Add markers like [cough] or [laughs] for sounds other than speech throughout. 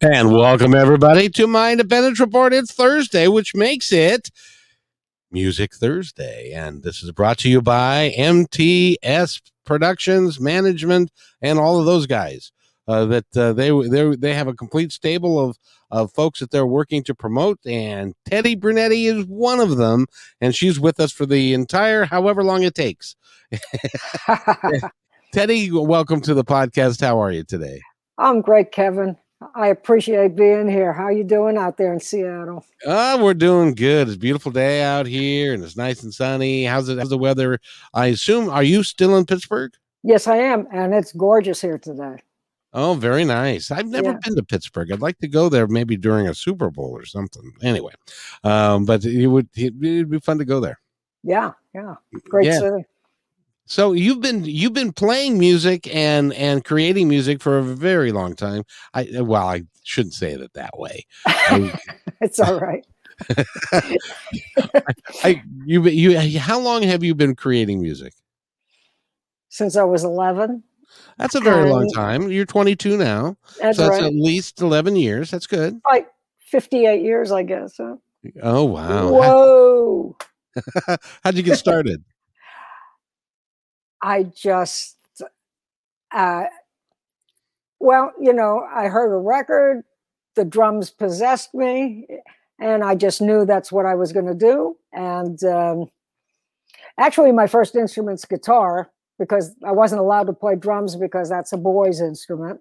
And welcome everybody to my Independence Report. It's Thursday, which makes it Music Thursday. And this is brought to you by MTS Productions, Management, and all of those guys. Uh, that uh, they they they have a complete stable of of folks that they're working to promote, and Teddy Brunetti is one of them, and she's with us for the entire however long it takes. [laughs] Teddy, welcome to the podcast. How are you today? I'm great, Kevin. I appreciate being here. How you doing out there in Seattle? Uh, we're doing good. It's a beautiful day out here and it's nice and sunny. How's it how's the weather? I assume are you still in Pittsburgh? Yes, I am, and it's gorgeous here today. Oh, very nice. I've never yeah. been to Pittsburgh. I'd like to go there maybe during a Super Bowl or something. Anyway, um, but it would it'd be fun to go there. Yeah, yeah. Great yeah. city. So you've been you've been playing music and and creating music for a very long time. I well, I shouldn't say it that way. I, [laughs] it's all right. [laughs] I, you you how long have you been creating music? Since I was eleven. That's a very long time. You're 22 now. That's so that's right. at least 11 years. That's good. Like 58 years, I guess. Huh? Oh wow! Whoa! [laughs] How'd you get started? I just, uh, well, you know, I heard a record, the drums possessed me, and I just knew that's what I was going to do. And um, actually, my first instrument's guitar because I wasn't allowed to play drums because that's a boy's instrument.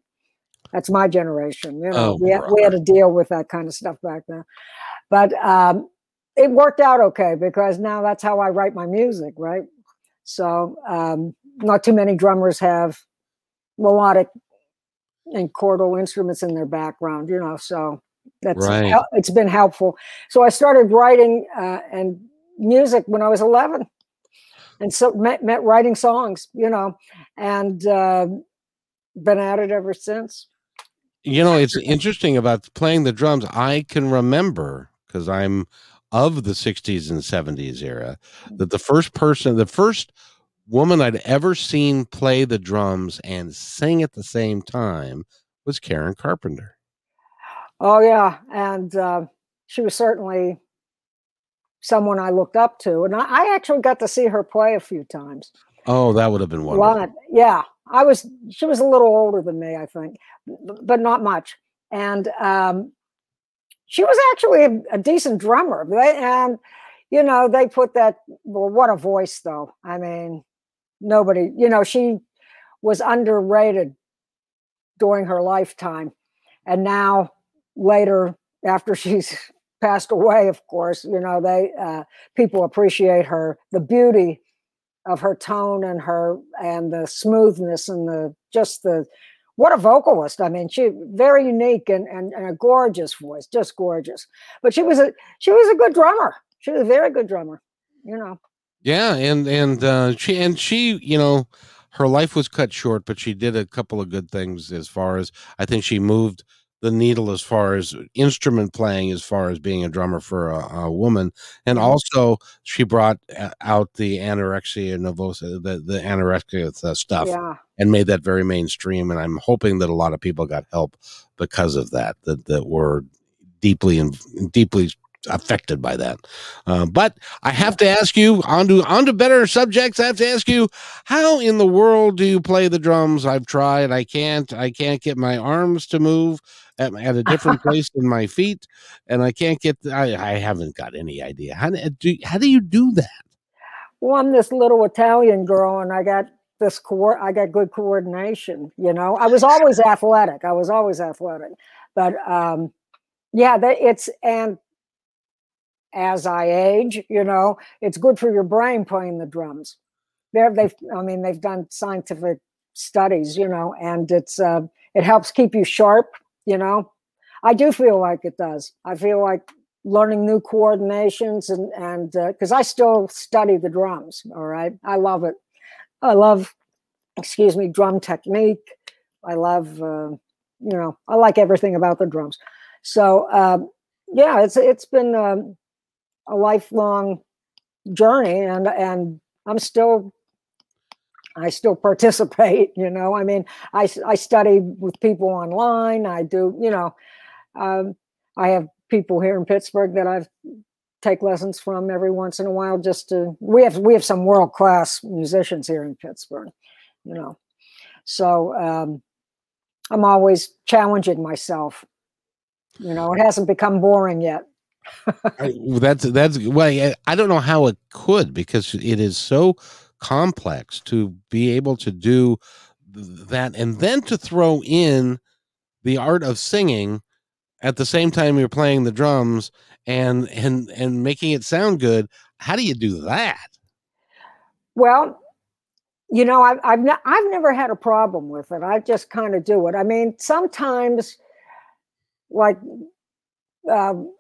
That's my generation. You know, oh, we, had, we had to deal with that kind of stuff back then. But um, it worked out okay because now that's how I write my music, right? So um, not too many drummers have melodic and chordal instruments in their background, you know. So that's right. it's been helpful. So I started writing uh, and music when I was 11, and so met, met writing songs, you know, and uh, been at it ever since. You know, it's interesting about playing the drums. I can remember because I'm of the 60s and 70s era that the first person, the first woman I'd ever seen play the drums and sing at the same time was Karen Carpenter. Oh, yeah. And uh, she was certainly someone I looked up to. And I, I, actually got to see her play a few times. Oh, that would have been wonderful. Yeah. I was, she was a little older than me, I think, but not much. And um, she was actually a, a decent drummer. They, and you know, they put that. Well, what a voice, though. I mean, nobody. You know, she was underrated during her lifetime, and now later, after [laughs] she's passed away, of course, you know, they uh, people appreciate her the beauty of her tone and her and the smoothness and the just the what a vocalist. I mean, she very unique and, and, and, a gorgeous voice, just gorgeous. But she was a she was a good drummer. She was a very good drummer, you know. Yeah, and and uh she and she, you know, her life was cut short, but she did a couple of good things as far as I think she moved the needle as far as instrument playing as far as being a drummer for a, a woman and mm-hmm. also she brought uh, out the anorexia nervosa the, the anorexia stuff yeah. and made that very mainstream and i'm hoping that a lot of people got help because of that that, that were deeply and deeply affected by that. Uh, but I have to ask you on to on to better subjects. I have to ask you, how in the world do you play the drums? I've tried. I can't. I can't get my arms to move at, at a different [laughs] place than my feet, and I can't get. I, I haven't got any idea. How do how do you do that? Well, I'm this little Italian girl, and I got this co- I got good coordination. You know, I was always athletic. I was always athletic, but um, yeah, that it's and as I age, you know, it's good for your brain playing the drums. There, they've, I mean, they've done scientific studies, you know, and it's, uh, it helps keep you sharp, you know, I do feel like it does. I feel like learning new coordinations and and because uh, I still study the drums. All right, I love it. I love, excuse me, drum technique. I love, uh, you know, I like everything about the drums. So uh, yeah, it's it's been um, a lifelong journey, and and I'm still I still participate, [laughs] you know. I mean, I, I study with people online. I do, you know, um, I have people here in Pittsburgh that I've take lessons from every once in a while just to we have we have some world class musicians here in Pittsburgh, you know. So um, I'm always challenging myself. You know, it hasn't become boring yet. [laughs] that's that's well, I don't know how it could because it is so complex to be able to do that and then to throw in the art of singing at the same time you're playing the drums and and and making it sound good. How do you do that? Well you know i've i've, I've never had a problem with it. I just kind of do it. I mean sometimes like um,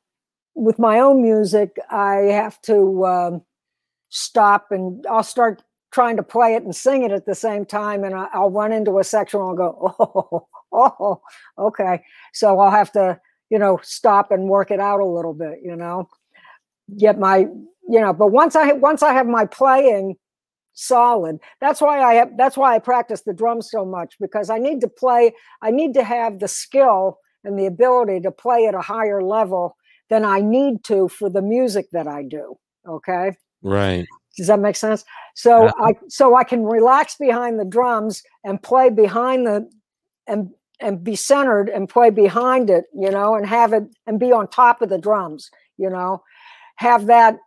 with my own music i have to um, stop and i'll start trying to play it and sing it at the same time and I, will run into a section and i'll go oh [laughs] oh okay. So i'll have to you know stop and work it out a little bit you know? Get my you know but once i once i have my playing solid that's why i have that's why i practice the drums so much because i need to play i need to have the skill and the ability to play at a higher level than i need to for the music that i do okay? Right. Does that make sense? So i so i can relax behind the drums and play behind the and and be centered and play behind it, you know, and have it and be on top of the drums, you know, have that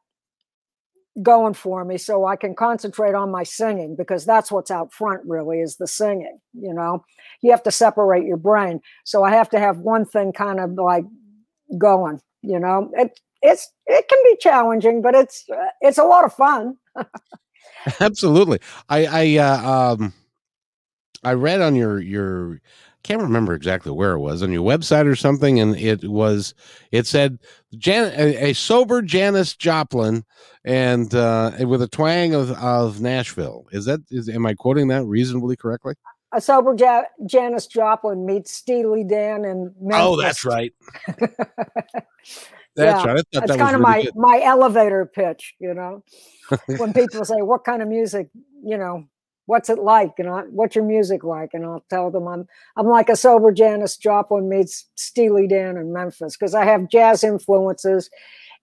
going for me so I can concentrate on my singing because that's what's out front really is the singing, you know. You have to separate your brain. So I have to have one thing kind of like going, you know. It it's it can be challenging, but it's uh, it's a lot of fun. [laughs] Absolutely. I I uh, um I read on your your can't remember exactly where it was on your website or something, and it was it said Jan a, a sober Janis Joplin and uh, with a twang of, of Nashville. Is that is am I quoting that reasonably correctly? A sober ja- Janis Joplin meets Steely Dan and Memphis. oh, that's right. [laughs] That's yeah, right. That's that kind of really my good. my elevator pitch, you know. [laughs] when people say, "What kind of music?" you know, what's it like and I, what's your music like and i'll tell them i'm i'm like a sober janis joplin meets steely dan in memphis because i have jazz influences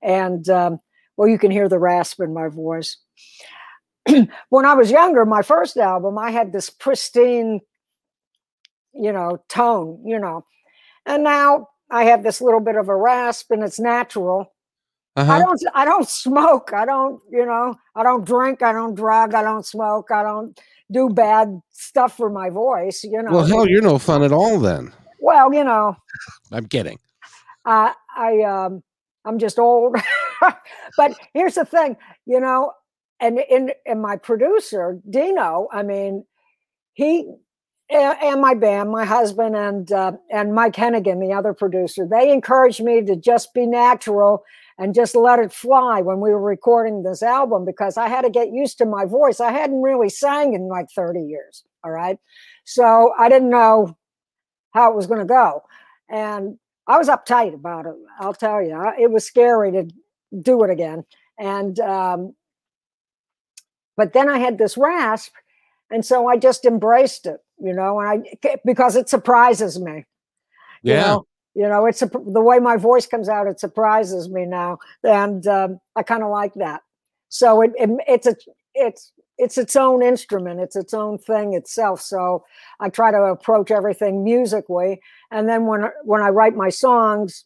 and um, well you can hear the rasp in my voice [clears throat] when i was younger my first album i had this pristine you know tone you know and now i have this little bit of a rasp and it's natural uh-huh. I don't I don't smoke. I don't, you know, I don't drink, I don't drug, I don't smoke, I don't do bad stuff for my voice, you know. Well, hell, you're no fun at all then. Well, you know. [laughs] I'm kidding. Uh, I um I'm just old. [laughs] but here's the thing, you know, and in and my producer, Dino, I mean, he and my band, my husband and uh, and Mike Hennigan, the other producer, they encouraged me to just be natural and just let it fly when we were recording this album because I had to get used to my voice. I hadn't really sang in like 30 years. All right. So I didn't know how it was going to go. And I was uptight about it. I'll tell you, it was scary to do it again. And, um, but then I had this rasp. And so I just embraced it, you know, and I, because it surprises me. Yeah. You know? you know it's a, the way my voice comes out it surprises me now and um, i kind of like that so it, it, it's a it's it's its own instrument it's its own thing itself so i try to approach everything musically and then when when i write my songs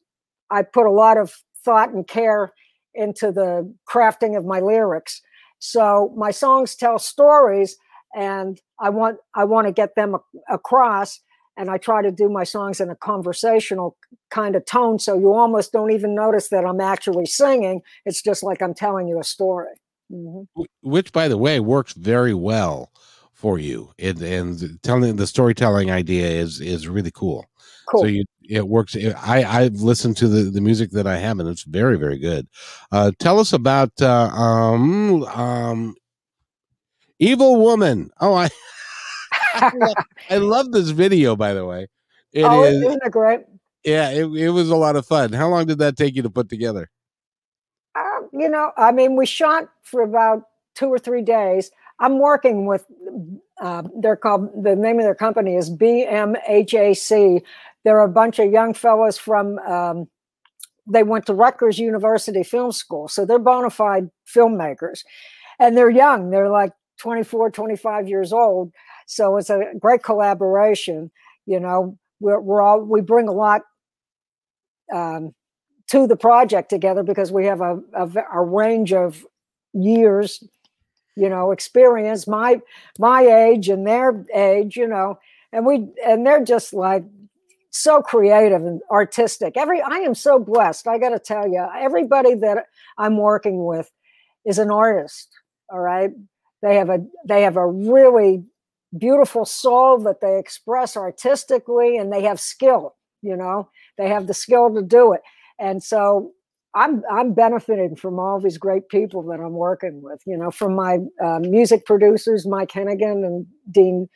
i put a lot of thought and care into the crafting of my lyrics so my songs tell stories and i want i want to get them across and I try to do my songs in a conversational kind of tone. So you almost don't even notice that I'm actually singing. It's just like I'm telling you a story. Mm-hmm. Which, by the way, works very well for you. and telling the storytelling idea is is really cool. Cool. So you it works. I I've listened to the the music that I have, and it's very very good. Uh, tell us about uh, um um Evil Woman. Oh, I [laughs] I, love, [laughs] I love this video. By the way, it oh, is, Isn't it great? Yeah, it, it was a lot of fun. How long did that take you to put together? Uh, you know, I mean, we shot for about two or three days. I'm working with, uh, they're called, the name of their company is BMHAC. They're a bunch of young fellows from, um, they went to Rutgers University Film School. So they're bona fide filmmakers. And they're young. They're like 24, 25 years old. So it's a great collaboration. You know, we're, we're all, we bring a lot um, to the project together because we have a, a, a range of years you know experience my my age and their age you know and we and they're just like so creative and artistic. Every i am so blessed i got to tell you everybody that i'm working with is an artist all right? They have a they have a really beautiful soul that they express artistically and they have skill you know? They have the skill to do it. And so I'm I'm benefiting from all these great people that I'm working with. You know, from my uh, music producers, Mike Hennigan and Dean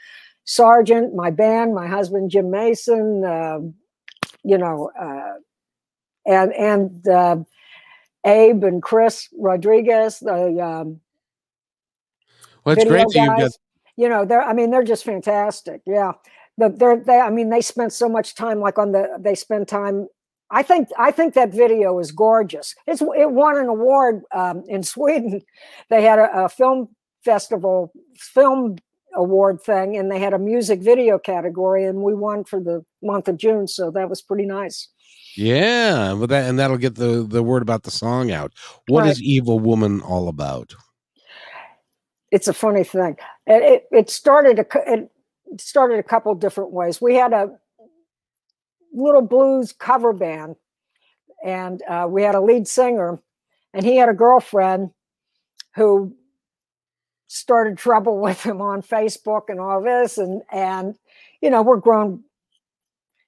Sargent, my band, my husband Jim Mason. Uh, you know, uh, and and uh, Abe and Chris Rodriguez. The um, well, it's great guys, got- You know, they're I mean they're just fantastic. Yeah. The, they're, they, I mean, they spent so much time, like on the, they spend time I think I think that video is gorgeous. It's it won an award um, in [laughs] Sweden. They had a, a, film festival film award thing, and they had a music video category, and we won for the month of June. So that was pretty nice. Yeah, but that and that'll get the the word about the song out. What right. is Evil Woman all about? It's a funny thing. It it, it started a it started a couple different ways. We had a little blues cover band, and uh, we had a lead singer, and he had a girlfriend who started trouble [laughs] with him on Facebook and all this, and and you know we're grown.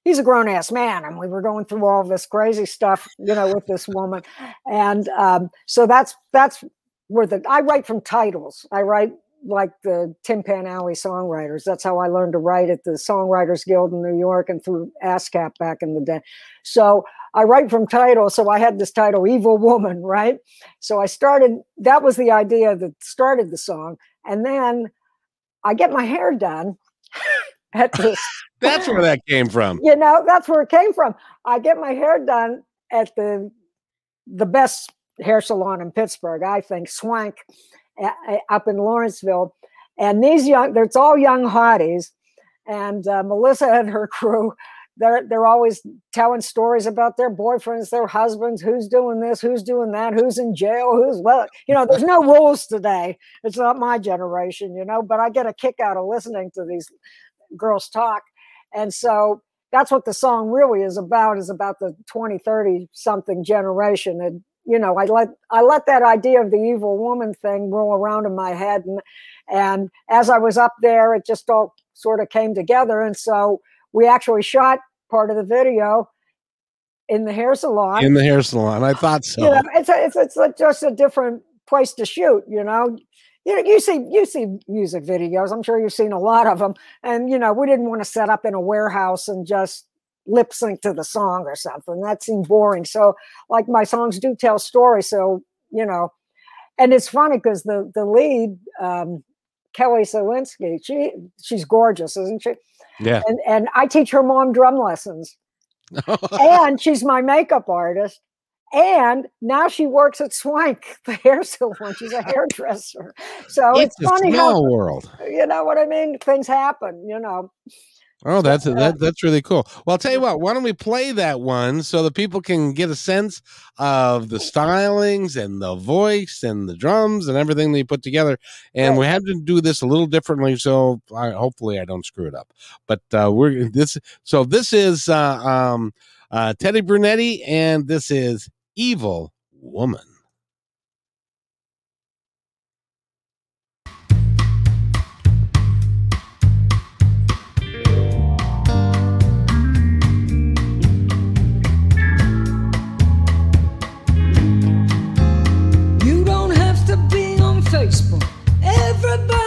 He's a grown ass man, and we were going through all this crazy stuff, you know, with this woman, and um, so that's that's where the I write from titles. I write like the Tin Pan Alley songwriters. That's how I learned to write at the Songwriters Guild in New York and through ASCAP back in the day. So I write from title. So I had this title, Evil Woman, right? So I started, that was the idea that started the song. And then I get my hair done [laughs] at the. [laughs] that's where that came from. You know, that's where it came from. I get my hair done at the the best hair salon in Pittsburgh, I think, Swank up in Lawrenceville. And these young, it's all young hotties. And uh, Melissa and her [laughs] crew, they're they're always telling stories about their boyfriends, their husbands, who's doing this, who's doing that, who's in jail, who's well, you know, there's no [laughs] rules today. It's not my generation, you know, but I get a kick out of listening to these girls talk. And so that's what the song really is about, is about the 20, 30 something generation. And you know, I let I let that idea of the evil woman thing roll around in my head, and and as I was up there, it just all sort of came together, and so we actually shot part of the video in the hair salon. In the hair salon, I thought so. You know, it's a, it's it's a, just a different place to shoot. You know, you know, you see you see music videos. I'm sure you've seen a lot of them, and you know, we didn't want to set up in a warehouse and just lip sync to the song or something. That seemed boring. So, like my songs do tell stories. So, you know, and it's funny because the the lead, um, Kelly Selinsky, she she's gorgeous, isn't she? Yeah. And and I teach her mom drum lessons, [laughs] and she's my makeup artist. And now she works at Swank, [laughs] the hair salon. She's a hairdresser. So it's, it's funny how world. You know what I mean? Things happen. You know. Oh, that's that, that's really cool. Well, I'll tell you what. Why don't we play that one so the people can get a sense of the stylings and the voice and the drums and everything they put together. And we had to do this a little differently, so I, hopefully I don't screw it up. But uh, we're this. So this is uh, um, uh, Teddy Brunetti, and this is Evil Woman. Facebook. Everybody.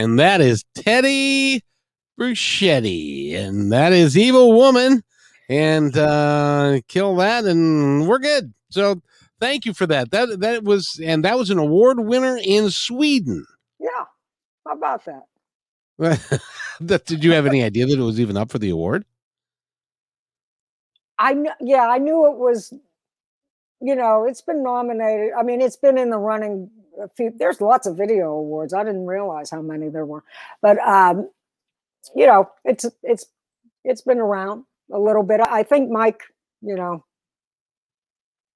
And that is Teddy Bruschetti. And that is Evil Woman. And uh kill that and we're good. So thank you for that. That that was and that was an award winner in Sweden. Yeah. How about that? [laughs] Did you have any idea that it was even up for the award? I kn- yeah, I knew it was. You know, it's been nominated. I mean, it's been in the running. A few, there's lots of video awards. I didn't realize how many there were, but um, you know, it's it's it's been around a little bit. I think Mike, you know,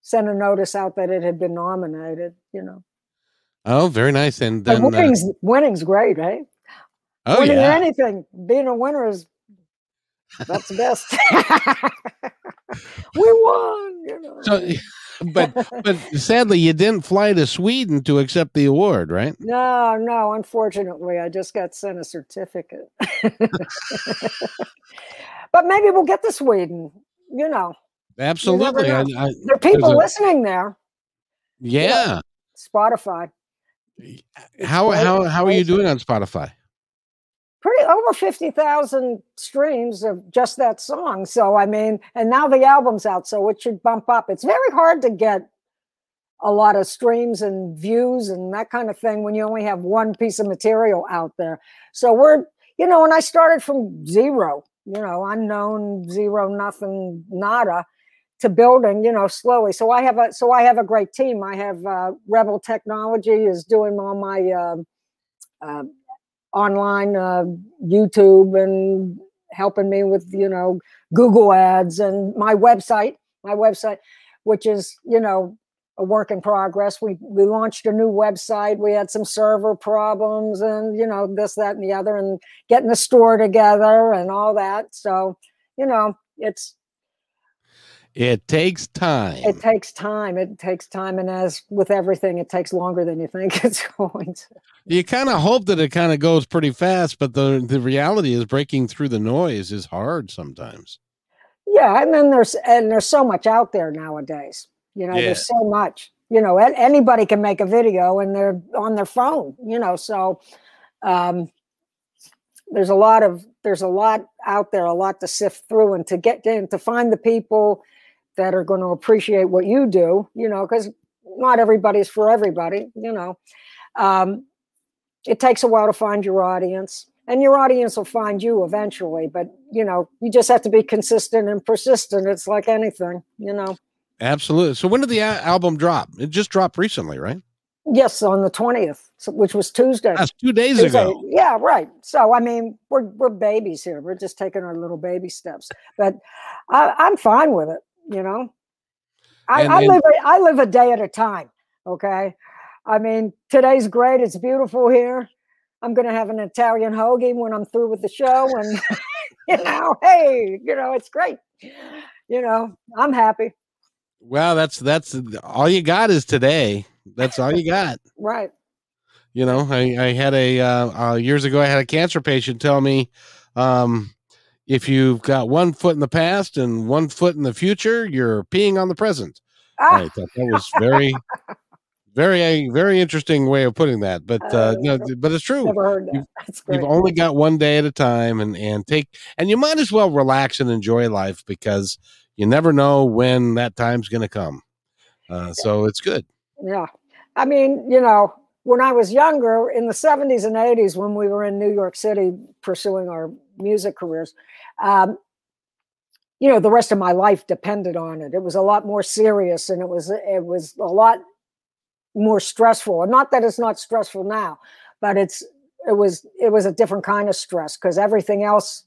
sent a notice out that it had been nominated. You know, Oh, very nice. And then uh, winning's winning's great, eh? oh winning yeah. anything, being a winner is that's the best. [laughs] we won, you know. So [laughs] but but sadly you didn't fly to Sweden to accept the award, right? No, no, unfortunately, I just got sent a certificate. [laughs] but maybe we'll get to Sweden. You know, Absolutely. I, know. I, there are people a- listening there. yeah. Spotify, How great. how how are you doing on Spotify? Pretty over 50,000 streams of just that song. So, I mean, and now the album's out, so it should bump up. It's very hard to get a lot of streams and views and that kind of thing when you only have one piece of material out there. So, we're, you know, and I started from zero, you know, unknown, zero, nothing, nada to building, you know, slowly. So I have a, so I have a great team. I have uh, Rebel Technology is doing all my, um uh, online uh, YouTube and helping me with you know Google ads and my website, my website, which is you know a work in progress. We we launched a new website. We had some server problems and you know this that and the other and getting the store together and all that. So you know it's It takes time. it takes time. It takes time, and as with everything, it takes longer than you think [laughs] it's going to. you kind of hope that it kind of goes pretty fast, but the the reality is breaking through the noise is hard sometimes. Yeah, and then there's and there's so much out there nowadays. You know, Yeah. there's so much. You know, anybody can make a video and they're on their phone. You know, so um, there's a lot of there's a lot out there, a lot to sift through, and to get in to find the people that are going to appreciate what you do. You know, because not everybody's for everybody. You know, um, it takes a while to find your audience and your audience will find you eventually but you know you just have to be consistent and persistent it's like anything you know Absolutely. So when did the a- album drop? It just dropped recently, right? yes on the 20th which was tuesday That's two days Tuesday. ago. yeah right so i mean we're we're babies here we're just taking our little baby steps but I, i'm fine with it you know i, And- I and- live a, i live a day at a time okay i mean today's great it's beautiful here i'm going to have an italian hoagie when i'm through with the show and [laughs] [laughs] you know hey you know it's great you know i'm happy Well, that's that's all you got is today. That's all you got. [laughs] right You know, I, I had a uh, uh, years ago. I had a cancer patient tell me, um, if you've got one foot in the past and one foot in the future, you're peeing on the present. ah, I thought that was very, very, very interesting way of putting that. But uh, Uh, no, but it's true. never heard you- that's great You've only got one day at a time, and and take and you might as well relax and enjoy life because you never know when that time's going to come. Uh, so it's good. Yeah. I mean, you know, when I was younger in the 70s and 80s, when we were in New York City pursuing our music careers, um, you know, the rest of my life depended on it. It was a lot more serious and it was it was a lot more stressful. And not that it's not stressful now, but it's it was it was a different kind of stress because everything else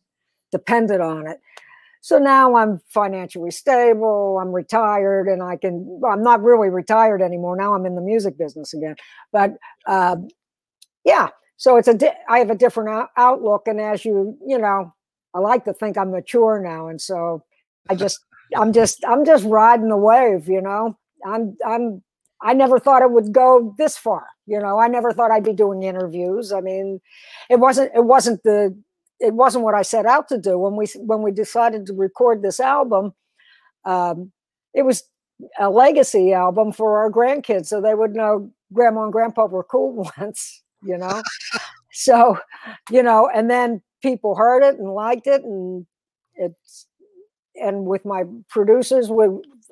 depended on it. So now I'm financially stable, I'm retired, and I can, well, I'm not really retired anymore. Now I'm in the music business again. But uh, yeah, so it's a, di- I have a different out- outlook. And as you, you know, I like to think I'm mature now. And so I [laughs] just, I'm just, I'm just riding the wave, you know, I'm, I'm, I never thought it would go this far. You know, I never thought I'd be doing interviews. I mean, it wasn't, it wasn't the, it wasn't what I set out to do when we when we decided to record this album. Um, it was a legacy album for our grandkids, so they would know Grandma and Grandpa were cool [laughs] once, you know. [laughs] so, you know, and then people heard it and liked it, and it's and with my producers, we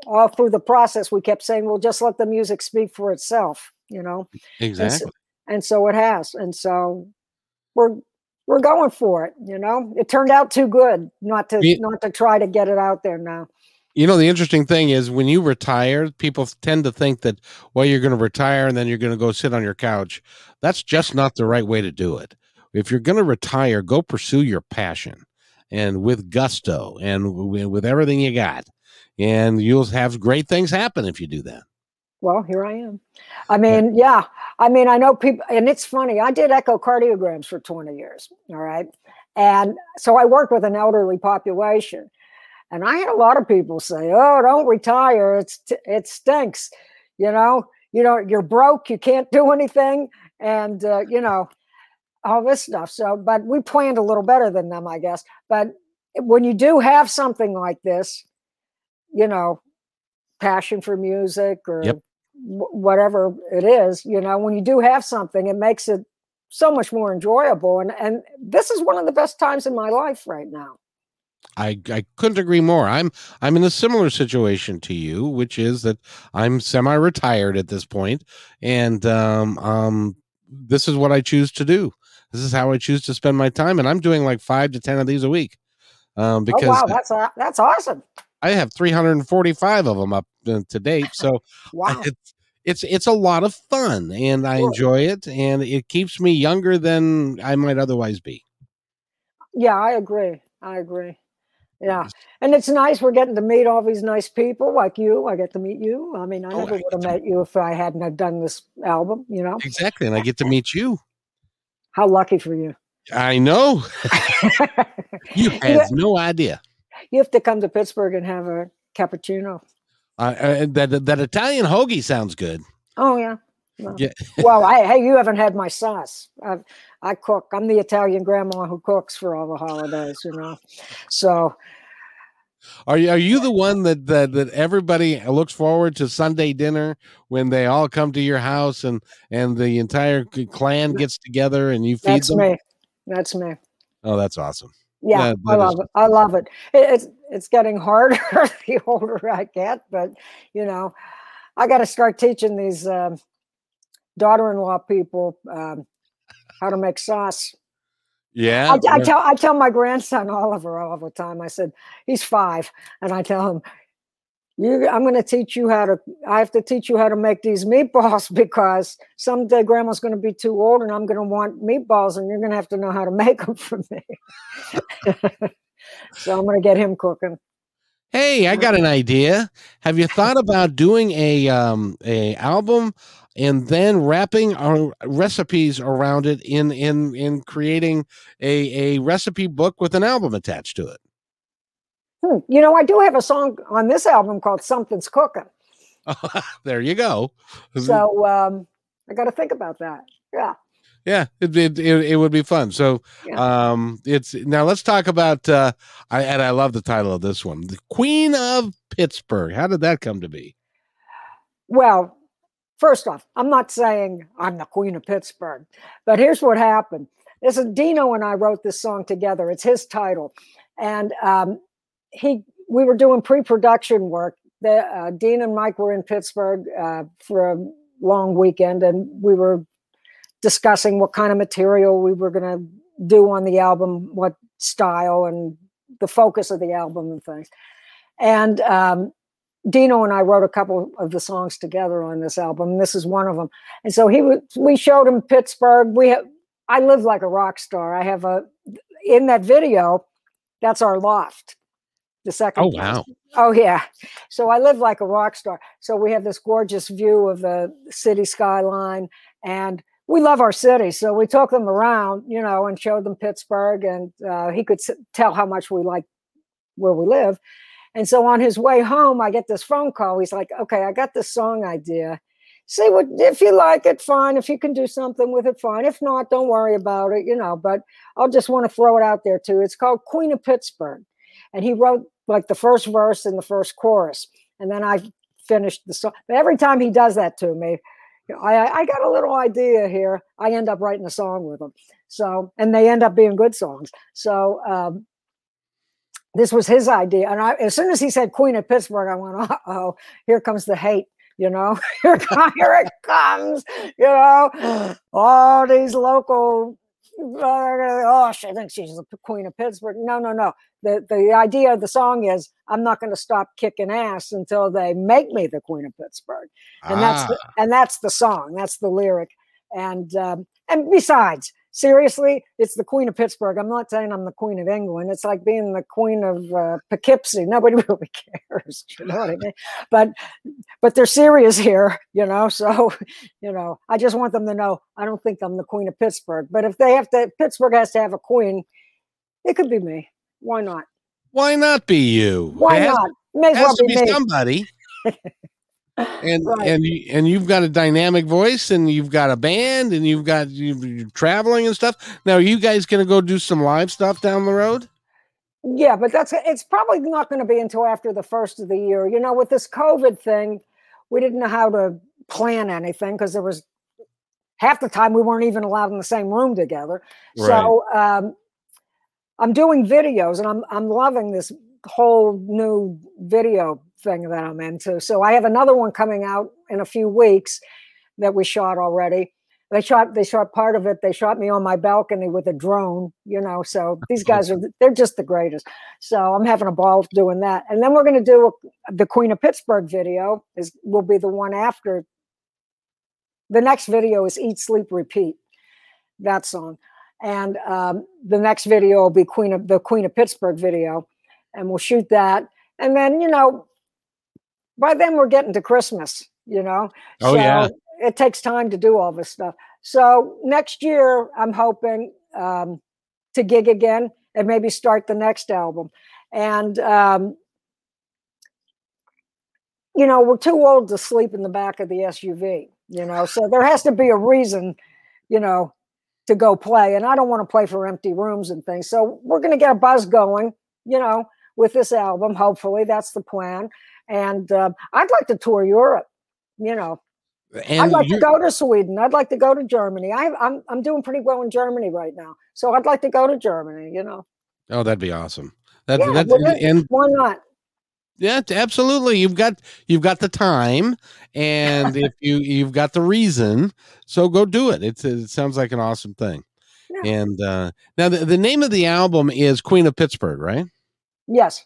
all through the process, we kept saying, "Well, just let the music speak for itself," you know Exactly. and so it has and so we're we're going for it you know it turned out too good not to not to try to get it out there now You know, the interesting thing is when you retire, people tend to think that, well, you're going to retire and then you're going to go sit on your couch. That's just not the right way to do it. If you're going to retire, go pursue your passion and with gusto and with everything you got. And you'll have great things happen if you do that. Well here i am. I mean yeah i mean i know people and it's funny i did echocardiograms for 20 years all right? And so i worked with an elderly population and i had a lot of people say oh don't retire it's t- it stinks you know? You know you're broke you can't do anything and uh, you know all this stuff so but we planned a little better than them i guess but when you do have something like this you know passion for music or Yep. Wh- whatever it is you know when you do have something it makes it so much more enjoyable and and this is one of the best times in my life right now I, I couldn't agree more. I'm I'm in a similar situation to you, which is that I'm semi-retired at this point, and um, um, this is what I choose to do. This is how I choose to spend my time, and I'm doing like five to ten of these a week, um, because oh wow that's that's awesome I have 345 of them up uh, to date. So [laughs] wow it's it's it's a lot of fun, and I Sure. enjoy it, and it keeps me younger than I might otherwise be. yeah i agree i agree yeah and it's nice we're getting to meet all these nice people like you i get to meet you i mean i Oh, never I would have met you if i hadn't have done this album you know Exactly, and I get to meet you. how lucky for you I know [laughs] [laughs] you You have no idea. You have to come to pittsburgh and have a cappuccino Uh, that that Italian hoagie sounds good. Oh yeah. Well, Yeah. [laughs] well, I, hey, you haven't had my sauce. I, I cook. I'm the Italian grandma who cooks for all the holidays, you know. So, Are you are you the one that, that that everybody looks forward to Sunday dinner when they all come to your house and and the entire clan gets together and you feed That's them? That's me. That's me. Oh, that's awesome. Yeah, That- I that is- love it. I love it. it. It's it's getting harder [laughs] the older I get, but you know, I got to start teaching these um, daughter-in-law people um, how to make sauce. Yeah. I, I tell I tell my grandson Oliver all the time. I said he's five, and I tell him, "You, I'm going to teach you how to. I have to teach you how to make these meatballs [laughs] because someday Grandma's going to be too old, and I'm going to want meatballs, and you're going to have to know how to make them for me." [laughs] so I'm going to get him cooking. Hey, I got an idea. Have you thought about doing a um a album and then wrapping our recipes around it in in in creating a a recipe book with an album attached to it? Hmm. You know, I do have a song on this album called "Something's Cooking," [laughs] there you go. so um, I got to think about that. Yeah. yeah, it, it it it would be fun. So um it's now let's talk about uh I and I love the title of this one. The Queen of Pittsburgh. How did that come to be? Well, first off, I'm not saying I'm the queen of Pittsburgh, but here's what happened. This is Dino and I wrote this song together. It's his title, and um, he we were doing pre-production work. The uh, Dean and Mike were in Pittsburgh uh, for a long weekend, and we were discussing what kind of material we were going to do on the album, what style, and the focus of the album and things. And um, Dino and I wrote a couple of the songs together on this album. This is one of them. And so he was, we showed him Pittsburgh. We have, I live like a rock star. I have a, in that video, that's our loft. The second. Oh place. wow. Oh yeah. So I live like a rock star. So we have this gorgeous view of the city skyline and we love our city. So we took them around, you know, and showed them Pittsburgh and uh, he could s- tell how much we like where we live. And so on his way home, I get this phone call. He's like, okay, I got this song idea. See what if you like it, fine. If you can do something with it, fine. If not, don't worry about it, you know. But I'll just want to throw it out there too. It's called Queen of Pittsburgh. And he wrote like the first verse and the first chorus. And then I finished the song. Every time he does that to me, I, I got a little idea here. I end up writing a song with him. So, and they end up being good songs. So, um, this was his idea. And I, as soon as he said Queen of Pittsburgh, I went, uh oh, here comes the hate. You know, [laughs] here, [laughs] here it comes. You know, all these local. Oh, she thinks she's the queen of Pittsburgh. No, no, no. The the idea of the song is I'm not going to stop kicking ass until they make me the queen of Pittsburgh and that's the, Ah, and that's the song that's the lyric and um, and besides seriously? It's the queen of pittsburgh. I'm not saying i'm the queen of england. It's like being the queen of uh, poughkeepsie. Nobody [laughs] really cares you know what i mean? But but they're serious here you know? So [laughs] you know i just want them to know i don't think i'm the queen of pittsburgh. But if they have to pittsburgh has to have a queen it could be me. Why not? Why not be you? why not? may as has well to be be me. somebody. [laughs] and [laughs] Right. and you, and you've got a dynamic voice and you've got a band and you've got you, you're traveling and stuff now are you guys gonna go do some live stuff down the road Yeah, but that's it's probably not going to be until after the first of the year. You know, with this COVID thing, we didn't know how to plan anything because there was half the time we weren't even allowed in the same room together. So um, I'm doing videos, and I'm I'm loving this whole new video thing that I'm into. So I have another one coming out in a few weeks that we shot already. They shot they shot part of it. They shot me on my balcony with a drone, you know. So these guys are they're just the greatest. So I'm having a ball doing that. And then we're going to do a, the Queen of Pittsburgh video is will be the one after. The next video is Eat Sleep Repeat. That song. And um, the next video will be Queen of the Queen of Pittsburgh video, and we'll shoot that. And then you know, by then we're getting to Christmas. You know, Oh, yeah. it takes time to do all this stuff. So next year, I'm hoping um, to gig again and maybe start the next album. And um, you know, we're too old to sleep in the back of the SUV. You know, so there has to be a reason. You know, to go play, and I don't want to play for empty rooms and things. So we're going to get a buzz going. You know, with this album. Hopefully, that's the plan. And uh, I'd like to tour Europe. You know, And I'd like to you're- go to Sweden. I'd like to go to Germany. I, I'm I'm doing pretty well in Germany right now, so I'd like to go to Germany. You know, oh, that'd be awesome. That, Yeah, that's well, and why not? yeah, absolutely. You've got you've got the time, and if [laughs] you you've got the reason, so go do it. It's it sounds like an awesome thing. Yeah. And uh, now the, the name of the album is Queen of Pittsburgh, right? Yes.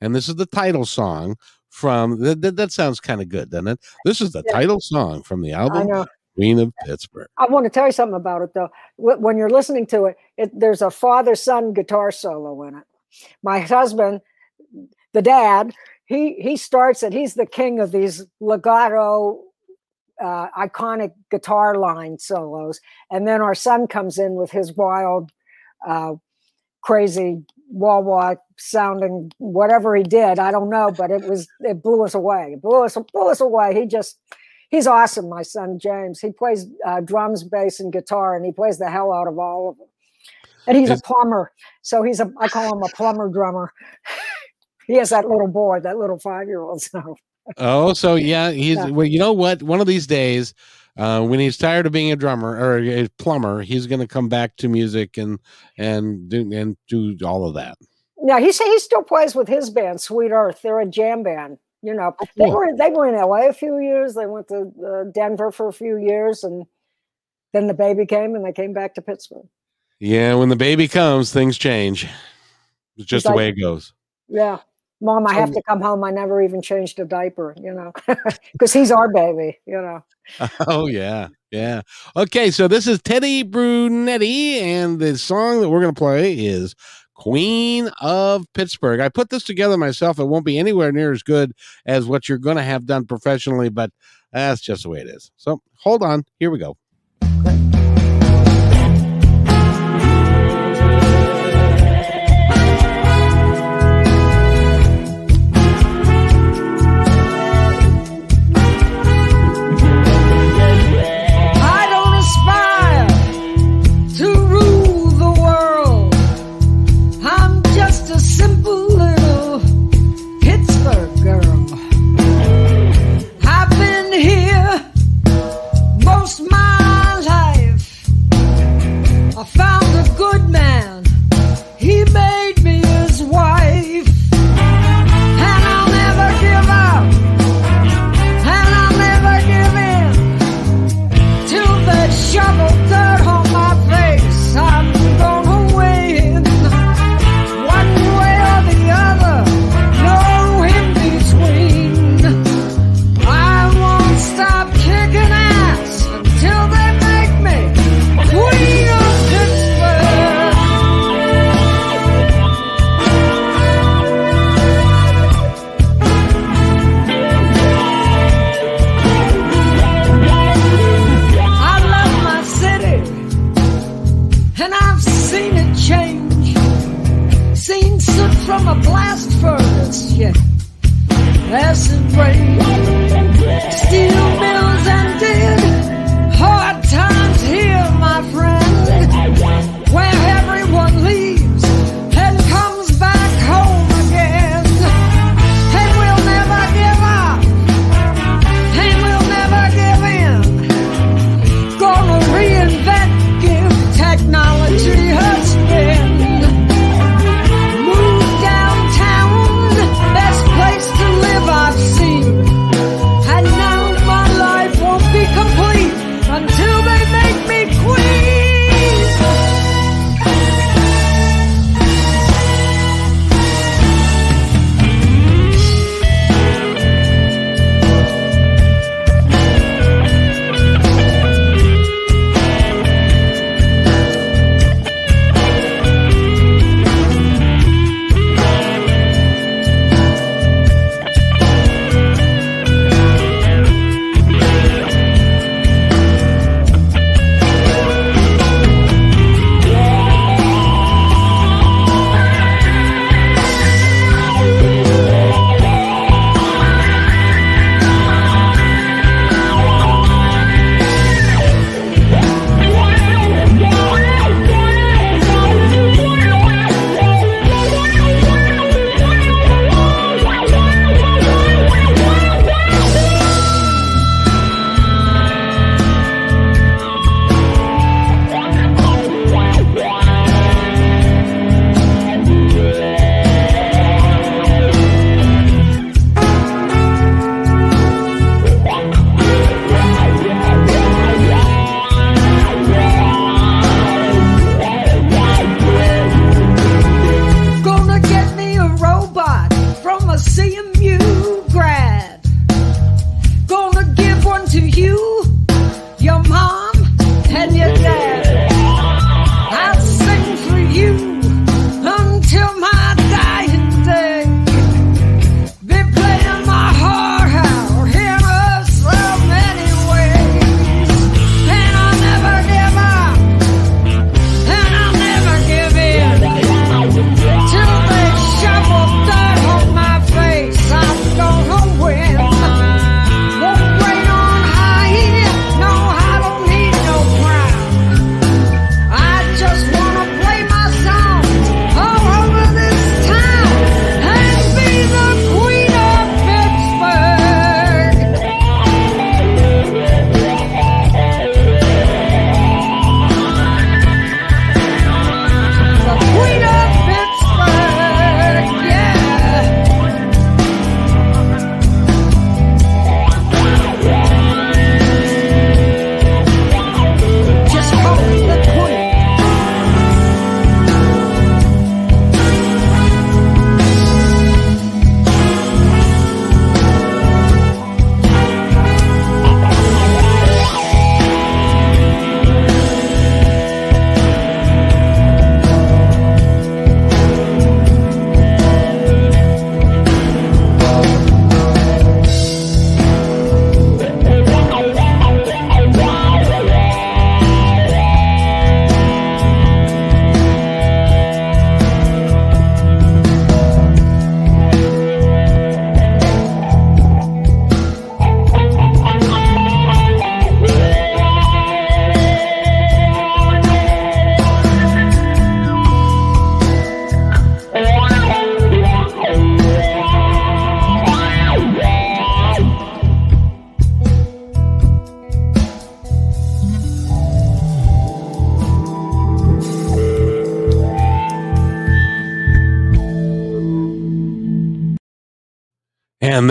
And this is the title song from that. That, that sounds kind of good, doesn't it? This is the Yeah. title song from the album. Queen of Pittsburgh. I want to tell you something about it though. When you're listening to it, it there's a father son guitar solo in it. My husband, the dad, he he starts it. He's the king of these legato, uh, iconic guitar line solos, and then our son comes in with his wild, uh, crazy wah wah sounding whatever he did. I don't know, but it was it blew us away. It blew us blew us away. He just he's awesome. My son James. He plays uh, drums, bass, and guitar, and he plays the hell out of all of them. And he's a plumber, so he's a I call him a plumber drummer. [laughs] he has that little boy, that little five year old. So Oh, so yeah, he's Yeah. well. You know what? One of these days, uh, when he's tired of being a drummer or a plumber, he's going to come back to music and and do and do all of that. yeah, he he still plays with his band, Sweet Earth. They're a jam band. You know, they cool. were they were in LA a few years. They went to uh, Denver for a few years, and then the baby came, and they came back to Pittsburgh. Yeah, when the baby comes, things change. It's just the like- way it goes. Yeah. Mom, I have to come home. I never even changed a diaper, you know, [laughs] because he's our baby, you know. [laughs] Oh yeah, yeah. Okay, so this is Teddy Brunetti, and the song that we're going to play is "Queen of Pittsburgh." I put this together myself. It won't be anywhere near as good as what you're going to have done professionally, but that's just the way it is. So hold on. Here we go. I found a good man. He made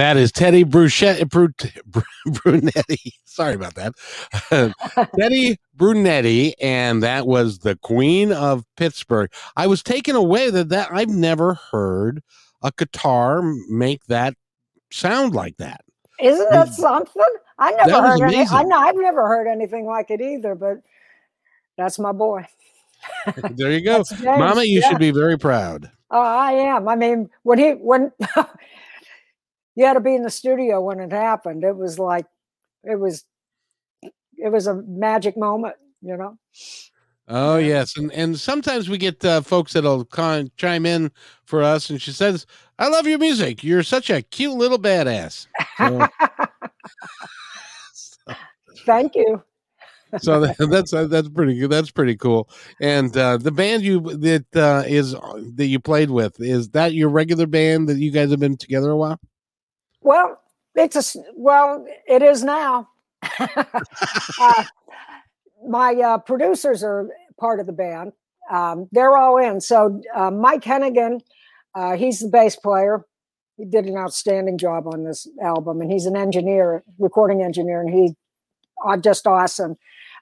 that is Teddy Bruchette, Bru- Bru- Brunetti. [laughs] Sorry about that. [laughs] Teddy Brunetti, and that was the Queen of Pittsburgh. I was taken away that that I've never heard a guitar make that sound like that. Isn't that something? I never That heard any, I know I've never heard anything like it either, but that's my boy. [laughs] There you go, Mama. You yeah. should be very proud. Oh, I am. I mean, when he when you had to be in the studio when it happened, it was like it was it was a magic moment, you know. Oh yes, and and sometimes we get uh, folks that'll con- chime in for us, and she says, "I love your music. You're such a cute little badass." So, [laughs] Thank you. so that, [laughs] that's that's pretty good. That's pretty cool. And uh, the band you that uh, is that you played with is that your regular band that you guys have been together a while? Well, it's a well, it is now. [laughs] uh, my uh, producers are part of the band. Um, they're all in. So uh, Mike Hennigan, uh, he's the bass player. He did an outstanding job on this album, and he's an engineer, recording engineer, and he uh, just awesome.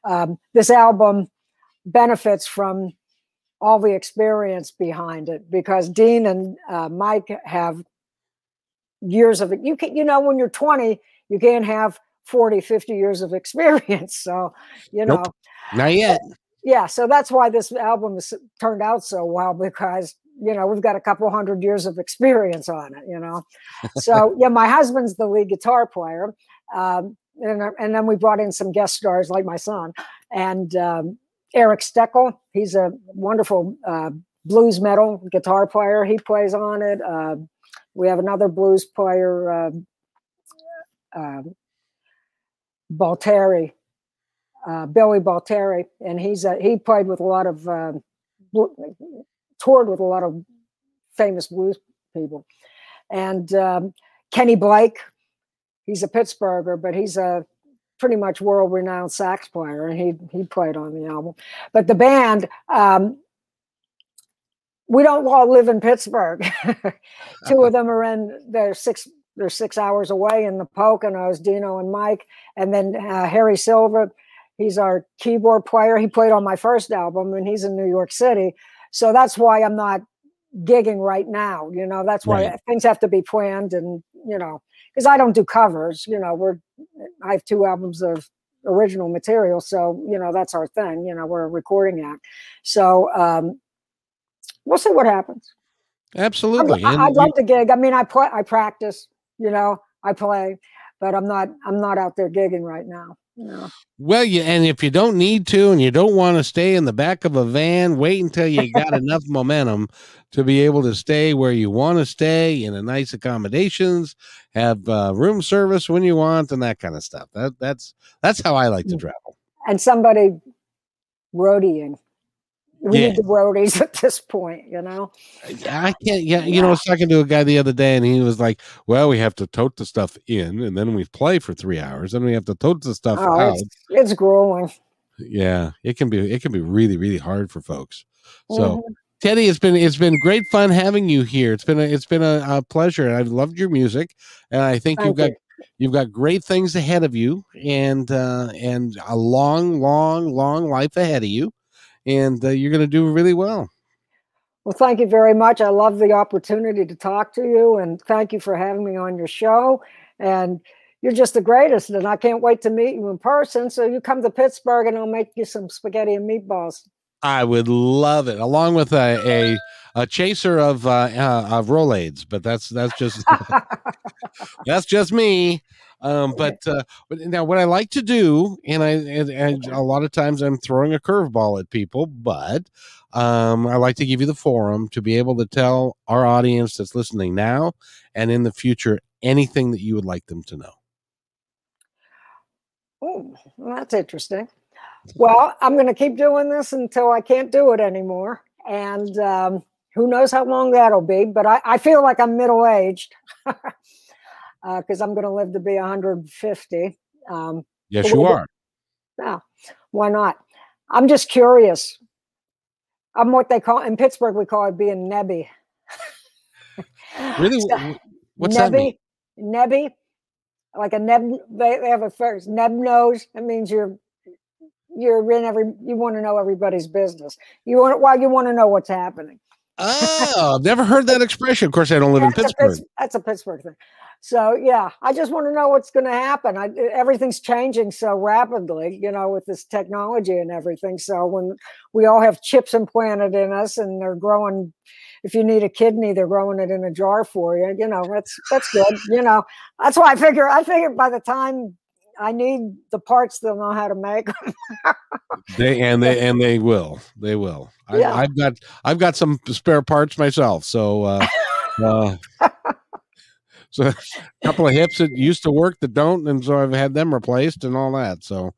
Um, this album benefits from all the experience behind it because Dean and uh, Mike have years of it. You can, you know, when you're 20, you can't have 40, 50 years of [laughs] experience. So, you know, Nope. Not yet. yeah. So that's why this album has turned out so well because, you know, we've got a couple hundred years of experience on it, you know. So, [laughs] yeah, my husband's the lead guitar player. Um, and, and then we brought in some guest stars like my son and um, Eric Steckel. He's a wonderful uh, blues metal guitar player. He plays on it. Uh, we have another blues player, uh, uh, Balteri, uh, Billy Balteri, and he's a, he played with a lot of um toured with a lot of famous blues people, and um, Kenny Blake. He's a Pittsburgher, but he's a pretty much world-renowned sax player, and he he played on the album. But the band, um, we don't all live in Pittsburgh. [laughs] Two of them are in they're six they're six hours away in the Poconos, Dino and Mike, and then uh, Harry Silva. He's our keyboard player. He played on my first album, and he's in New York City. So that's why I'm not gigging right now. You know, that's why Right. things have to be planned, and you know, because I don't do covers. You know, we're I have two albums of original material, so you know that's our thing. You know, we're a recording act. So um, we'll see what happens. Absolutely. I- I'd love to gig. I mean, I play, I practice. You know, I play, but I'm not. I'm not out there gigging right now. You know. Well, you and if you don't need to, and you don't want to stay in the back of a van, wait until you got [laughs] enough momentum to be able to stay where you want to stay in a nice accommodations, have uh, room service when you want, and that kind of stuff. That that's that's how I like to Mm. travel. And somebody roadieing. We Yeah. need the roadies [laughs] at this point. You know. I can't. Yeah, you know, I was talking to a guy the other day, and he was like, "Well, we have to tote the stuff in, and then we play for three hours, and we have to tote the stuff Oh, out." it's, it's grueling. Yeah, it can be. It can be really, really hard for folks. So. Mhm. Teddy, it's been it's been great fun having you here. It's been a, it's been a, a pleasure, and I've loved your music, and I think you've Thank got you've got great things ahead of you, and uh, and a long, long, long life ahead of you, and uh, you're going to do really well. Well, thank you very much. I love the opportunity to talk to you, and thank you for having me on your show. And you're just the greatest, and I can't wait to meet you in person. So you come to Pittsburgh, and I'll make you some spaghetti and meatballs. I would love it, along with a a, a chaser of uh, uh, of Rolaids, but that's that's just [laughs] [laughs] that's just me. Um, but uh, but now what I like to do, and I and, and a lot of times I'm throwing a curveball at people, but um, I like to give you the forum to be able to tell our audience that's listening now and in the future anything that you would like them to know. Oh, that's interesting. Well, I'm going to keep doing this until I can't do it anymore. And um, who knows how long that'll be, but I, I feel like I'm middle aged [laughs] because I'm going to live to be 150. Um, Yes, you are. now, why not? I'm just curious. I'm what they call in Pittsburgh, we call it being nebby. Really, [laughs] So- wh- what's that mean? nebby, like a neb. They, they have a first neb nose. That means you're you're in every. You want to know everybody's business. You want well, you want to know what's happening. Oh, I've never heard that expression. Of course, I don't live in That's a Pittsburgh. Pitts- that's a Pittsburgh thing. So yeah, I just want to know what's going to happen. I, everything's changing so rapidly, you know, with this technology and everything. So when we all have chips implanted in us, and they're growing, if you need a kidney, they're growing it in a jar for you. You know, that's that's good. You know, that's why I figure. I figure by the time I need the parts, they'll know how to make. They and they and they will. They will. Yeah. I, I've got I've got some spare parts myself. So uh, [laughs] uh, so a couple of hips that used to work that don't, and so I've had them replaced and all that. So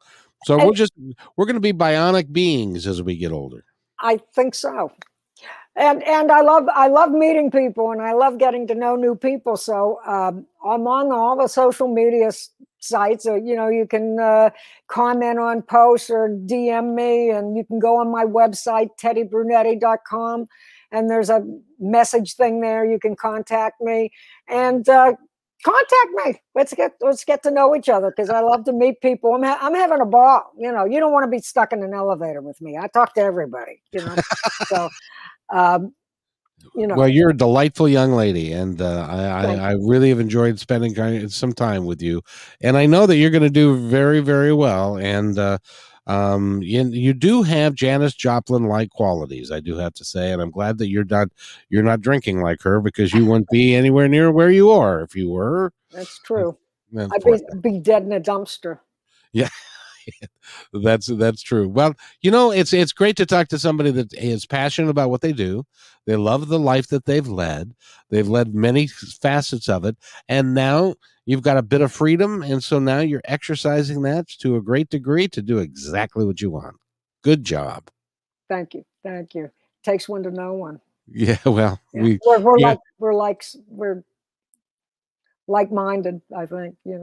so we'll just we're going to be bionic beings as we get older. I think so. And and I love I love meeting people and I love getting to know new people. So um, I'm on all the social media sites. So, you know, you can uh, comment on posts or DM me, and you can go on my website teddybrunetti.com, and there's a message thing there. You can contact me and. Uh, Contact me. Let's get let's get to know each other because I love to meet people. I'm ha- I'm having a ball. You know, you don't want to be stuck in an elevator with me. I talk to everybody. You know, so um, you know, Well, you're a delightful young lady, and uh, I, I, I really have enjoyed spending some time with you. And I know that you're going to do very, very well. And uh, um, you, you do have Janis Joplin-like qualities, I do have to say. And I'm glad that you're not you're not drinking like her because you wouldn't be anywhere near where you are if you were. that's true. I'd be, be dead in a dumpster. [laughs] That's that's true. Well, you know, it's it's great to talk to somebody that is passionate about what they do. They love the life that they've led. They've led many facets of it, and now you've got a bit of freedom, and so now you're exercising that to a great degree to do exactly what you want. Good job. Thank you, thank you. Takes one to know one. Yeah. [laughs] Well, Yeah. we we're we're yeah. like we're like we're like minded. I think you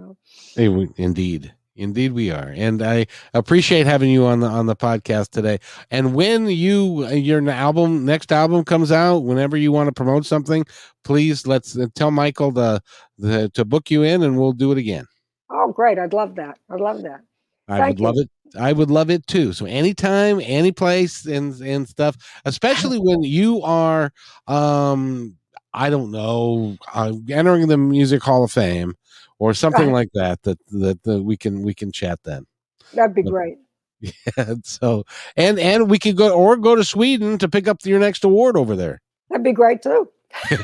know. we- indeed. Indeed, we are, and I appreciate having you on the on the podcast today. And when you your album next album comes out, whenever you want to promote something, please let's uh, tell Michael the, the to book you in, and we'll do it again. Oh, great! I'd love that. I'd love that. I Thank would love it. I would love it too. So anytime, any place, and and stuff, especially when you are, um, I don't know, uh, entering the Music Hall of Fame or something Right. like that. That that, that we can we can chat then. That'd be Look, great. [laughs] Yeah. so and and we could go or go to Sweden to pick up your next award over there. That'd be great too. [laughs]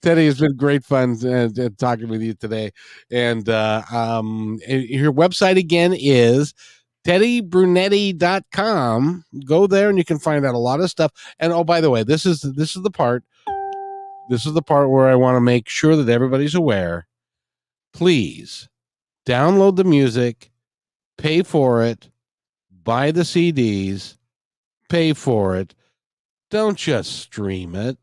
Teddy, it's been great fun uh, talking with you today. And uh, um, uh, your website again is teddybrunetti.com. Go there and you can find out a lot of stuff. And oh, by the way, this is this is the part. This is the part where I want to make sure that everybody's aware. Please download the music, pay for it, buy the CDs, pay for it. Don't just stream it,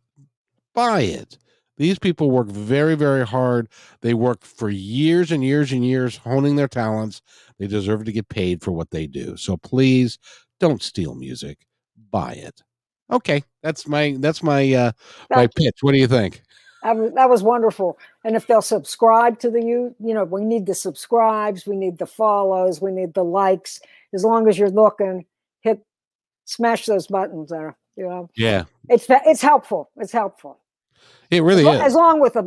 buy it. These people work very, very hard. They work for years and years and years honing their talents. They deserve to get paid for what they do. So please don't steal music. Buy it. Okay, that's my that's my uh my pitch. What do you think? that, was, wonderful. And if they'll subscribe to the you, you know, we need the subscribes, we need the follows, we need the likes. As long as you're looking, hit smash those buttons there. You know, Yeah, it's it's helpful. It's helpful. it really lo- is. as long with the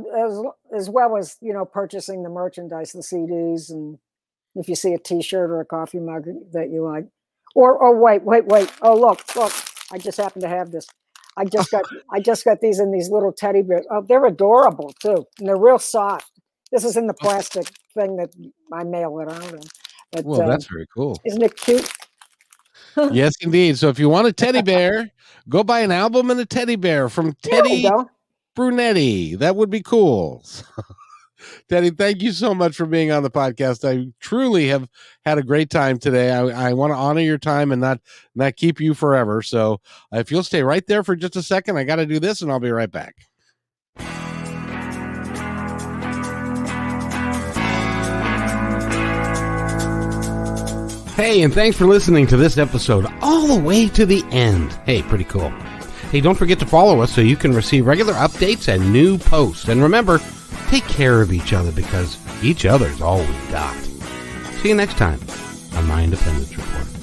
as, as well as you know purchasing the merchandise the cds and if you see a t-shirt or a coffee mug that you like or oh wait wait wait oh look look i just happen to have this i just got i just got these in these little teddy bears oh they're adorable too and they're real soft this is in the plastic thing that i mail it out in but Well, um, that's very cool. isn't it cute yes, indeed. So if you want a teddy bear, go buy an album and a teddy bear from Teddy Brunetti. That would be cool. [laughs] Teddy, thank you so much for being on the podcast. I truly have had a great time today. I, I want to honor your time and not not keep you forever. So if you'll stay right there for just a second, I got to do this, and I'll be right back. Hey, and thanks for listening to this episode all the way to the end. Hey, pretty cool. Hey, don't forget to follow us so you can receive regular updates and new posts. And remember, take care of each other because each other's all we've got. See you next time on My Independence Report.